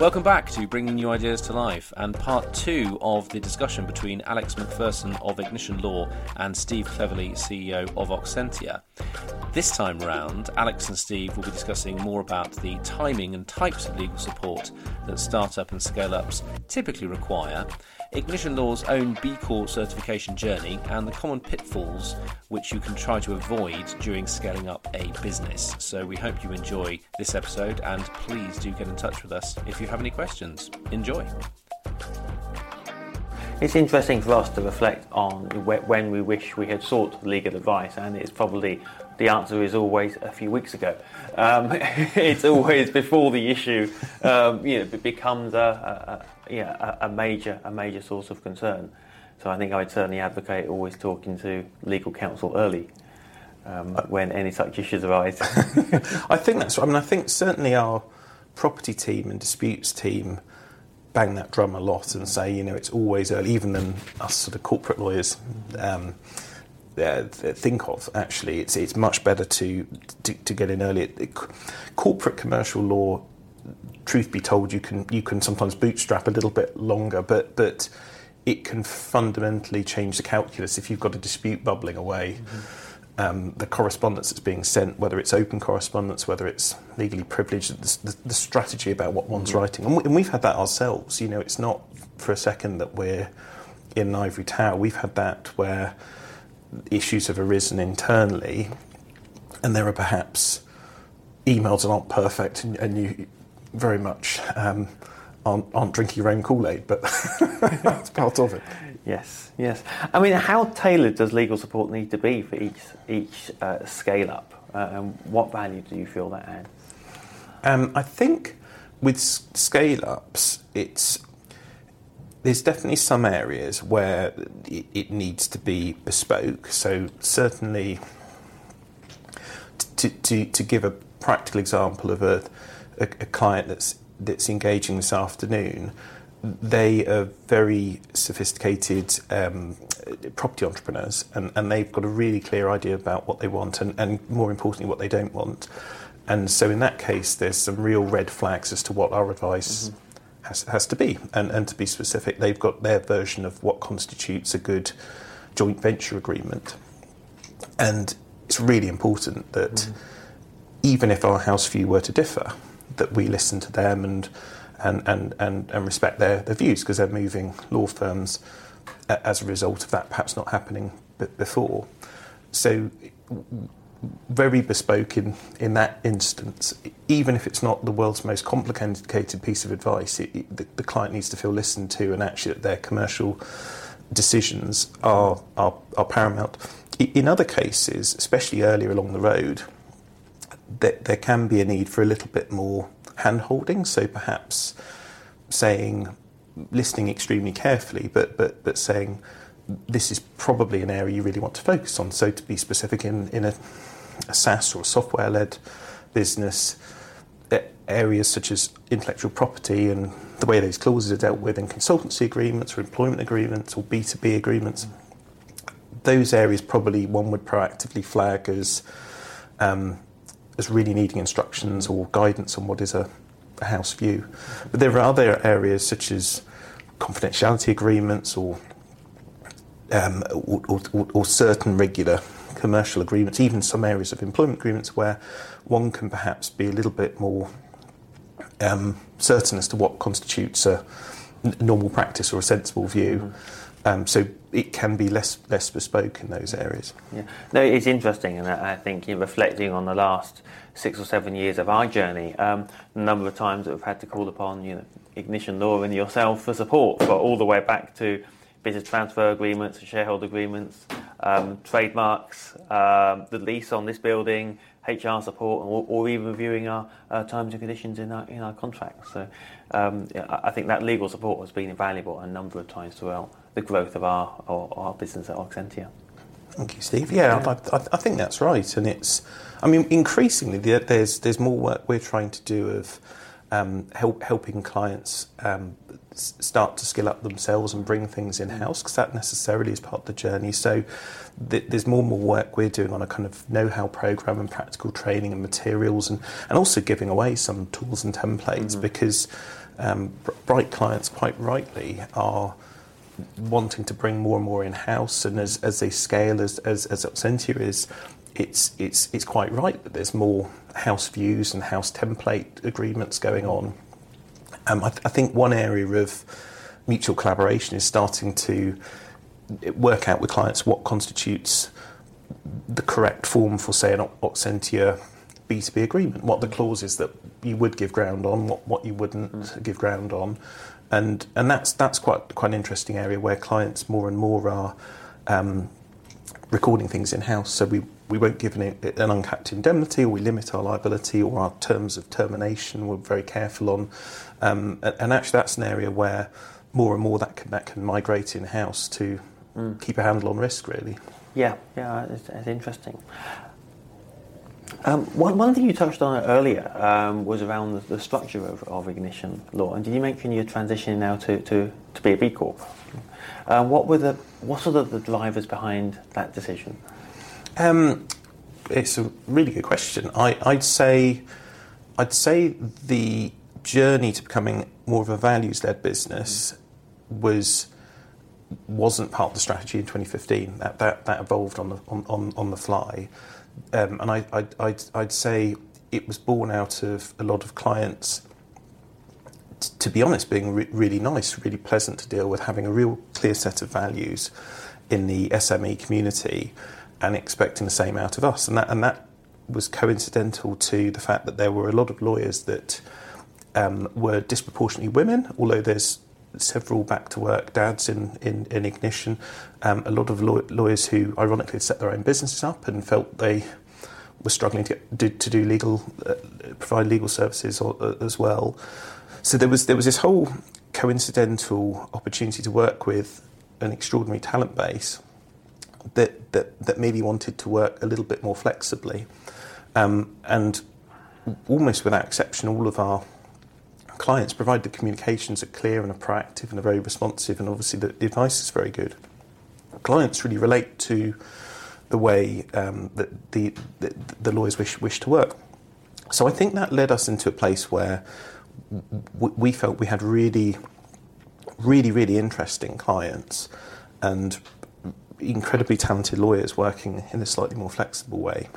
Welcome back to Bringing New Ideas to Life and part two of the discussion between Alex McPherson of Ignition Law and Steve Cleverley, CEO of Oxentia. This time round, Alex and Steve will be discussing more about the timing and types of legal support that startup and scale ups typically require, Ignition Law's own B Corp certification journey, and the common pitfalls which you can try to avoid during scaling up a business. So we hope you enjoy this episode and please do get in touch with us if you have any questions. Enjoy. It's interesting for us to reflect on when we wish we had sought legal advice, and it's probably the answer is always a few weeks ago. Um, it's always before the issue, um, you know, becomes a, a, yeah, a, major a major source of concern. So I think I'd certainly advocate always talking to legal counsel early. Um, when any such issues arise, I think that's right. I mean, I think certainly our property team and disputes team bang that drum a lot and say, you know, it's always early, even than us sort of corporate lawyers um, uh, think of. Actually, it's it's much better to to, to get in early. corporate commercial law, truth be told, you can you can sometimes bootstrap a little bit longer, but but it can fundamentally change the calculus if you've got a dispute bubbling away. Mm-hmm um, the correspondence that's being sent, whether it's open correspondence, whether it's legally privileged, the, the, the strategy about what one's mm-hmm. writing. And, we, and, we've had that ourselves. You know, it's not for a second that we're in an ivory tower. We've had that where issues have arisen internally, and there are perhaps emails that aren't perfect, and, and you very much um, aren't, aren't, drinking your own Kool Aid, but that's part of it. Yes, yes. I mean, how tailored does legal support need to be for each each uh, scale up, uh, and what value do you feel that adds? Um, I think with scale ups, it's there's definitely some areas where it, it needs to be bespoke. So certainly, to, to, to give a practical example of a, a, a client that's that's engaging this afternoon they are very sophisticated um, property entrepreneurs and, and they've got a really clear idea about what they want and, and more importantly what they don't want. And so in that case, there's some real red flags as to what our advice mm-hmm. Has, has to be. And, and to be specific, they've got their version of what constitutes a good joint venture agreement. And it's really important that mm-hmm. even if our house view were to differ, that we listen to them and and, and, and, and respect their, their views because they're moving law firms as a result of that perhaps not happening before. So, very bespoke in, in that instance, even if it's not the world's most complicated piece of advice, it, it, the, the, client needs to feel listened to and actually that their commercial decisions are, are, are paramount. In other cases, especially earlier along the road, there, there can be a need for a little bit more hand holding. So perhaps saying, listening extremely carefully, but, but, but saying, this is probably an area you really want to focus on. So to be specific in, in a, a SaaS or a software led business, areas such as intellectual property and the way those clauses are dealt with in consultancy agreements or employment agreements or B2B agreements, those areas probably one would proactively flag as um, as really needing instructions or guidance on what is a, a house view. But there are other areas such as confidentiality agreements or, um, or, or, or, certain regular commercial agreements, even some areas of employment agreements where one can perhaps be a little bit more um, certain as to what constitutes a normal practice or a sensible view. Mm-hmm. Um, so it can be less less bespoke in those areas. Yeah, no, it's interesting, and I think you know, reflecting on the last six or seven years of our journey, um, the number of times that we've had to call upon you know Ignition Law and yourself for support, for all the way back to business transfer agreements, and shareholder agreements, um, trademarks, um, the lease on this building, HR support, or, or even reviewing our uh, terms and conditions in our in our contracts. So um, I think that legal support has been invaluable a number of times throughout the growth of our, our, our business at Oxentia. Thank you, Steve. Yeah, yeah. I, I, I, think that's right, and it's. I mean, increasingly there's there's more work we're trying to do of um, help, helping clients um, start to skill up themselves and bring things in house because that necessarily is part of the journey. So th- there's more and more work we're doing on a kind of know-how program and practical training and materials, and and also giving away some tools and templates mm-hmm. because um, bright clients, quite rightly, are wanting to bring more and more in house, and as, as they scale, as as, as Oxentia is, it's it's it's quite right that there's more house views and house template agreements going on. Um, I, th- I think one area of mutual collaboration is starting to work out with clients what constitutes the correct form for, say, an Oxentia B2B agreement, what the clauses that you would give ground on, what, what you wouldn't mm. give ground on. And, and that's, that's quite, quite an interesting area where clients more and more are um, recording things in house. So we, we won't give an, an uncapped indemnity or we limit our liability or our terms of termination. We're very careful on. Um, and, actually, that's an area where more and more that can, that can migrate in house to mm. keep a handle on risk, really. Yeah, yeah, it's, it's interesting. Um, one, one thing you touched on earlier um, was around the, the structure of, of, ignition law, and did you mention you're transitioning now to, to, to be a B Corp? Um, what were the what sort of the drivers behind that decision? Um, it's a really good question. I, I'd say I'd say the journey to becoming more of a values-led business was wasn't part of the strategy in 2015. That that, that evolved on the on, on, on the fly, um, and I, I I'd, I'd say it was born out of a lot of clients. T- to be honest, being re- really nice, really pleasant to deal with, having a real clear set of values in the SME community, and expecting the same out of us, and that and that was coincidental to the fact that there were a lot of lawyers that um, were disproportionately women, although there's several back to work dads in, in, in Ignition, um, a lot of law- lawyers who ironically set their own businesses up and felt they were struggling to, get, do, to do legal, uh, provide legal services or, uh, as well. So there was, there was this whole coincidental opportunity to work with an extraordinary talent base that, that, that maybe wanted to work a little bit more flexibly. Um, and almost without exception, all of our clients, provide the communications are clear and are proactive and are very responsive, and obviously the, the advice is very good, clients really relate to the way um, that the, the, the lawyers wish, wish to work. So I think that led us into a place where w- we felt we had really, really, really interesting clients and incredibly talented lawyers working in a slightly more flexible way.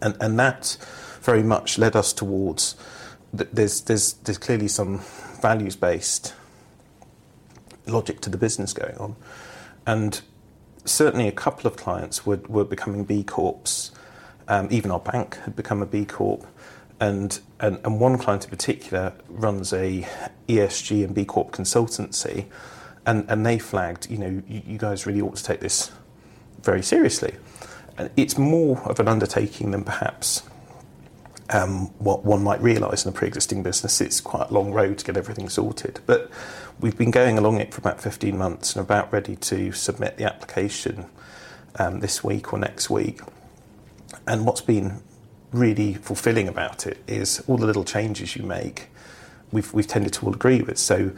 And, and that very much led us towards there's, there's, there's clearly some values based logic to the business going on. And certainly a couple of clients were, were becoming B Corps. Um, even our bank had become a B Corp. And, and, and one client in particular runs a ESG and B Corp consultancy. And, and they flagged, you know, you, you guys really ought to take this very seriously. And it's more of an undertaking than perhaps um, what one might realise in a pre-existing business, it's quite a long road to get everything sorted. But we've been going along it for about 15 months and about ready to submit the application um, this week or next week. And what's been really fulfilling about it is all the little changes you make, we've, we've tended to all agree with. So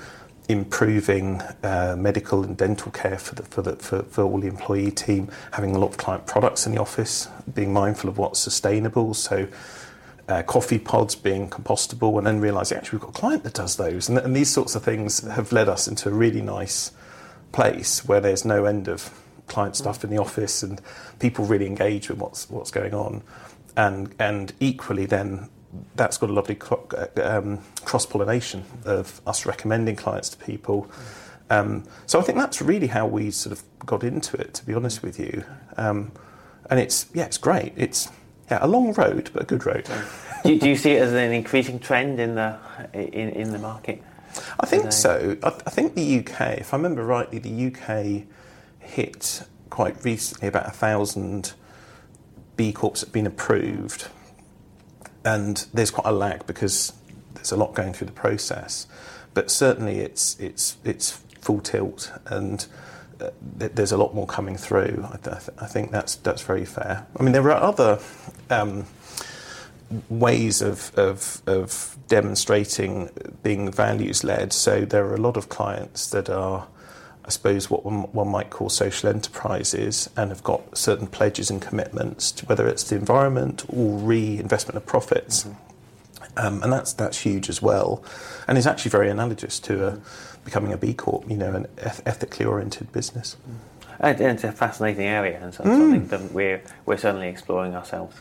improving uh, medical and dental care for, the, for, the, for, for all the employee team, having a lot of client products in the office, being mindful of what's sustainable. So uh, coffee pods being compostable, and then realising actually we've got a client that does those. And, and, these sorts of things have led us into a really nice place where there's no end of client stuff in the office, and people really engage with what's what's going on. And and equally, then that's got a lovely um, cross pollination of us recommending clients to people. Um, so I think that's really how we sort of got into it, to be honest with you. Um, and it's yeah, it's great. It's yeah, a long road, but a good road. do, do, you see it as an increasing trend in the in, in the market? I think so. I, I, think the UK, if I remember rightly, the UK hit quite recently about a thousand B Corps that have been approved, and there's quite a lag because there's a lot going through the process. But certainly, it's it's it's full tilt and there's a lot more coming through. I, th- I, think that's that's very fair. I mean, there are other um, ways of, of, of demonstrating being values led. So there are a lot of clients that are, I suppose, what one, one, might call social enterprises, and have got certain pledges and commitments, to, whether it's the environment or reinvestment of profits. Mm-hmm. Um, and that's that's huge as well, and is actually very analogous to a, becoming a B Corp, you know, an eth- ethically oriented business. And it's a fascinating area and something that we're, we're certainly exploring ourselves.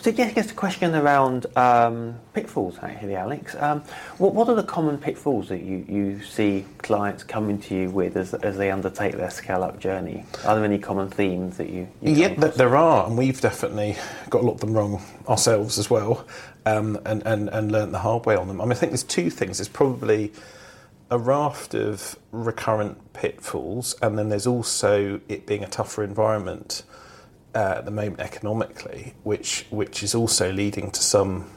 So yeah, I guess the question around um, pitfalls, actually, Alex. Um, what, what are the common pitfalls that you, you see clients coming to you with as, as they undertake their scale-up journey? Are there any common themes that you? you Yeah, th- there are, and we've definitely got a lot of them wrong ourselves as well, um, and, and, and learnt the hard way on them. I mean, I think there's two things. There's probably a raft of recurrent pitfalls, and then there's also it being a tougher environment uh, at the moment economically, which which is also leading to some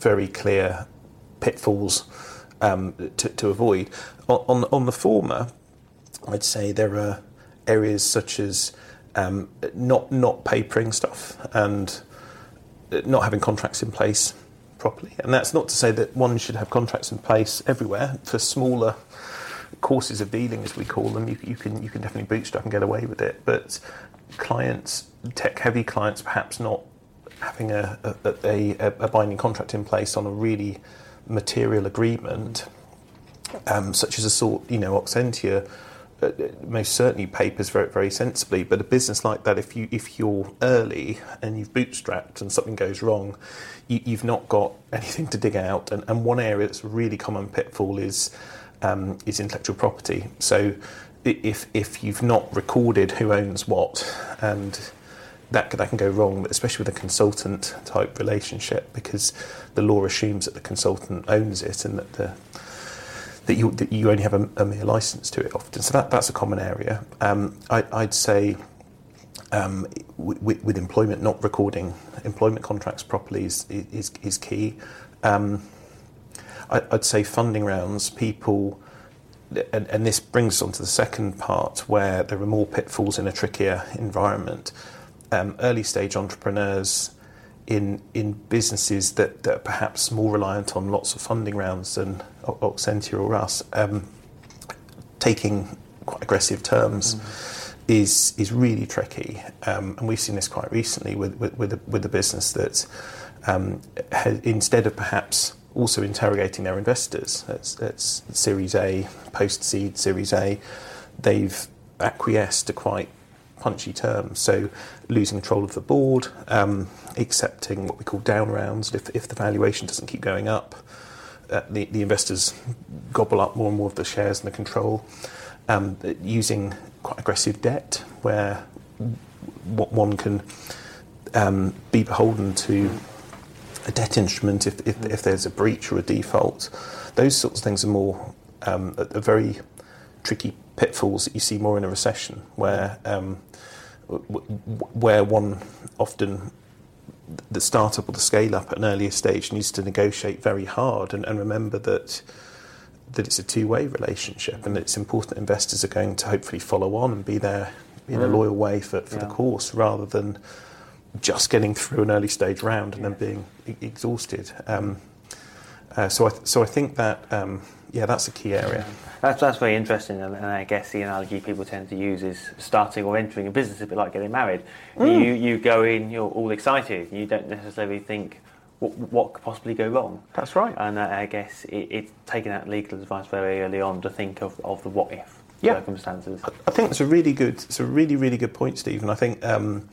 very clear pitfalls um, to, to avoid. On, on on the former, I'd say there are areas such as um, not not papering stuff and not having contracts in place properly. And that's not to say that one should have contracts in place everywhere. For smaller courses of dealing, as we call them, you, you can you can definitely bootstrap and get away with it. But clients, tech heavy clients, perhaps not having a, a, a, a binding contract in place on a really material agreement, um, such as a sort, you know, Oxentia uh, most certainly papers very very sensibly. But a business like that, if you if you're early and you've bootstrapped and something goes wrong, you, you've not got anything to dig out. And, and one area that's a really common pitfall is um, is intellectual property. So if if you've not recorded who owns what and that that can go wrong, but especially with a consultant type relationship, because the law assumes that the consultant owns it and that the that you that you only have a, a mere license to it often. So that that's a common area. Um, I, I'd say um, with, with employment, not recording employment contracts properly is is, is key. Um, I, I'd say funding rounds, people. And, and this brings us on to the second part where there are more pitfalls in a trickier environment. Um, early stage entrepreneurs in in businesses that, that are perhaps more reliant on lots of funding rounds than Oxentia or us, um, taking quite aggressive terms is is really tricky. Um, and we've seen this quite recently with with, with, the, with the business that um, instead of perhaps also interrogating their investors, that's Series A, post seed Series A, they've acquiesced to quite punchy terms. So losing control of the board, um, accepting what we call down rounds. If, if the valuation doesn't keep going up, uh, the, the investors gobble up more and more of the shares and the control. Um, using quite aggressive debt, where one can um, be beholden to a debt instrument if, if, if there's a breach or a default. Those sorts of things are more um, are are very tricky pitfalls that you see more in a recession, where um, where one often the startup or the scale up at an earlier stage needs to negotiate very hard and, and remember that that it's a two way relationship and it's important investors are going to hopefully follow on and be there in a Mm. loyal way for, for the course rather than just getting through an early stage round and then being e- exhausted. Um, uh, so I th- so I think that um, yeah that's a key area. That's, that's very interesting, and, and I guess the analogy people tend to use is starting or entering a business is a bit like getting married. Mm. You, you go in, you're all excited, you don't necessarily think what, what could possibly go wrong. That's right. And uh, I guess it, it's taking that legal advice very early on to think of, of the what if Yeah. circumstances. I think it's a really good, it's a really really good point, Stephen. I think um,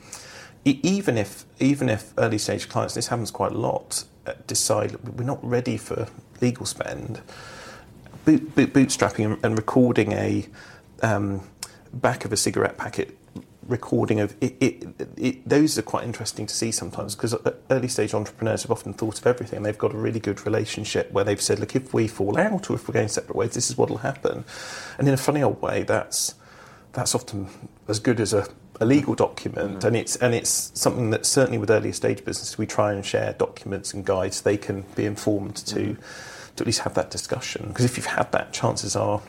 even if even if early stage clients, this happens quite a lot, uh, decide "Look, we're not ready for legal spend. Boot, boot, bootstrapping and, recording a um, back of a cigarette packet recording of it, it, it, those are quite interesting to see sometimes because early stage entrepreneurs have often thought of everything they've got a really good relationship where they've said look if we fall out or if we're going separate ways this is what will happen and in a funny old way that's that's often as good as a, a legal document and it's and it's something that certainly with earlier stage business we try and share documents and guides they can be informed to mm-hmm. to at least have that discussion because if you've had that chances are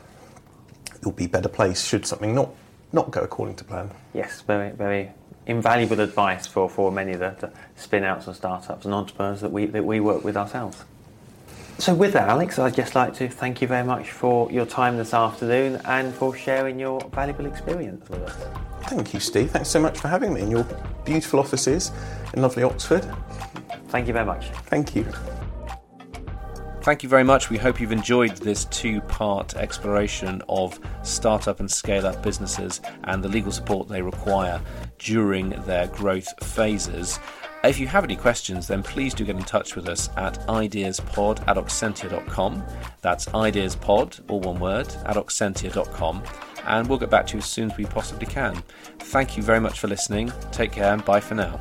you'll be better placed should something not not go according to plan Yes, very, very invaluable advice for, for many of the, the spin outs and startups and entrepreneurs that we, that we work with ourselves. So, with that, Alex, I'd just like to thank you very much for your time this afternoon and for sharing your valuable experience with us. Thank you, Steve. Thanks so much for having me in your beautiful offices in lovely Oxford. Thank you very much. Thank you. Thank you very much. We hope you've enjoyed this two part exploration of startup and scale up businesses and the legal support they require during their growth phases. If you have any questions, then please do get in touch with us at ideaspod at oxentia.com. That's ideaspod, all one word, at oxentia.com. And we'll get back to you as soon as we possibly can. Thank you very much for listening. Take care and bye for now.